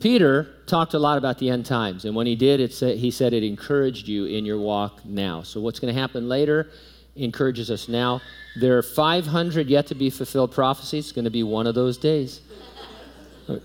Peter talked a lot about the end times, and when he did, it said, he said it encouraged you in your walk now. So, what's going to happen later encourages us now. There are 500 yet to be fulfilled prophecies. It's going to be one of those days.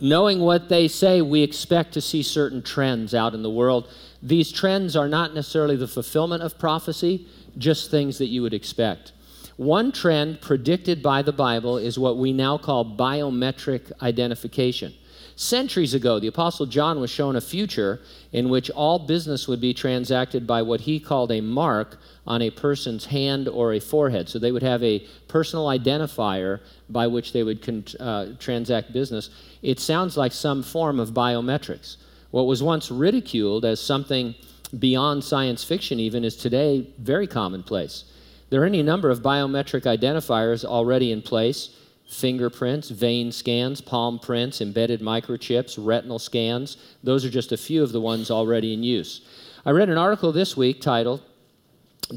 Knowing what they say, we expect to see certain trends out in the world. These trends are not necessarily the fulfillment of prophecy, just things that you would expect. One trend predicted by the Bible is what we now call biometric identification. Centuries ago, the Apostle John was shown a future in which all business would be transacted by what he called a mark on a person's hand or a forehead. So they would have a personal identifier by which they would con- uh, transact business. It sounds like some form of biometrics. What was once ridiculed as something beyond science fiction, even, is today very commonplace. There are any number of biometric identifiers already in place fingerprints, vein scans, palm prints, embedded microchips, retinal scans. Those are just a few of the ones already in use. I read an article this week titled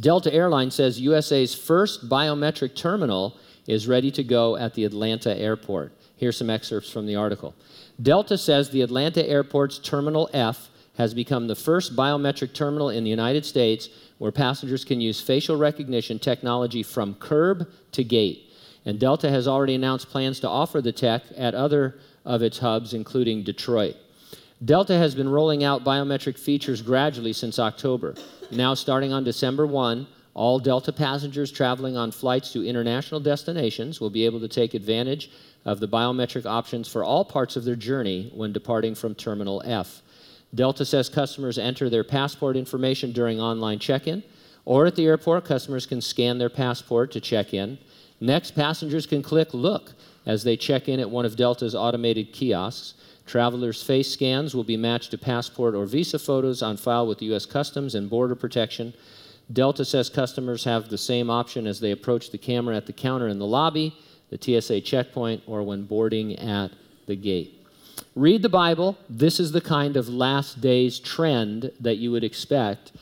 Delta Airlines says USA's first biometric terminal is ready to go at the Atlanta airport. Here's some excerpts from the article. Delta says the Atlanta airport's Terminal F has become the first biometric terminal in the United States where passengers can use facial recognition technology from curb to gate. And Delta has already announced plans to offer the tech at other of its hubs, including Detroit. Delta has been rolling out biometric features gradually since October. Now, starting on December 1, all Delta passengers traveling on flights to international destinations will be able to take advantage of the biometric options for all parts of their journey when departing from Terminal F. Delta says customers enter their passport information during online check in, or at the airport, customers can scan their passport to check in. Next, passengers can click Look as they check in at one of Delta's automated kiosks. Travelers' face scans will be matched to passport or visa photos on file with U.S. Customs and Border Protection. Delta says customers have the same option as they approach the camera at the counter in the lobby, the TSA checkpoint, or when boarding at the gate. Read the Bible. This is the kind of last days trend that you would expect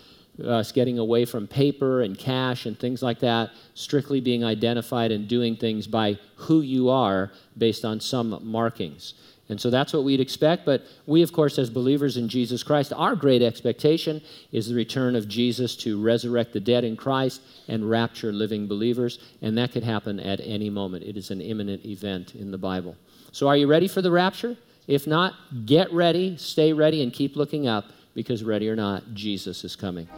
Uh, us getting away from paper and cash and things like that, strictly being identified and doing things by who you are based on some markings. And so that's what we'd expect. But we, of course, as believers in Jesus Christ, our great expectation is the return of Jesus to resurrect the dead in Christ and rapture living believers. And that could happen at any moment. It is an imminent event in the Bible. So are you ready for the rapture? If not, get ready, stay ready, and keep looking up because ready or not, Jesus is coming.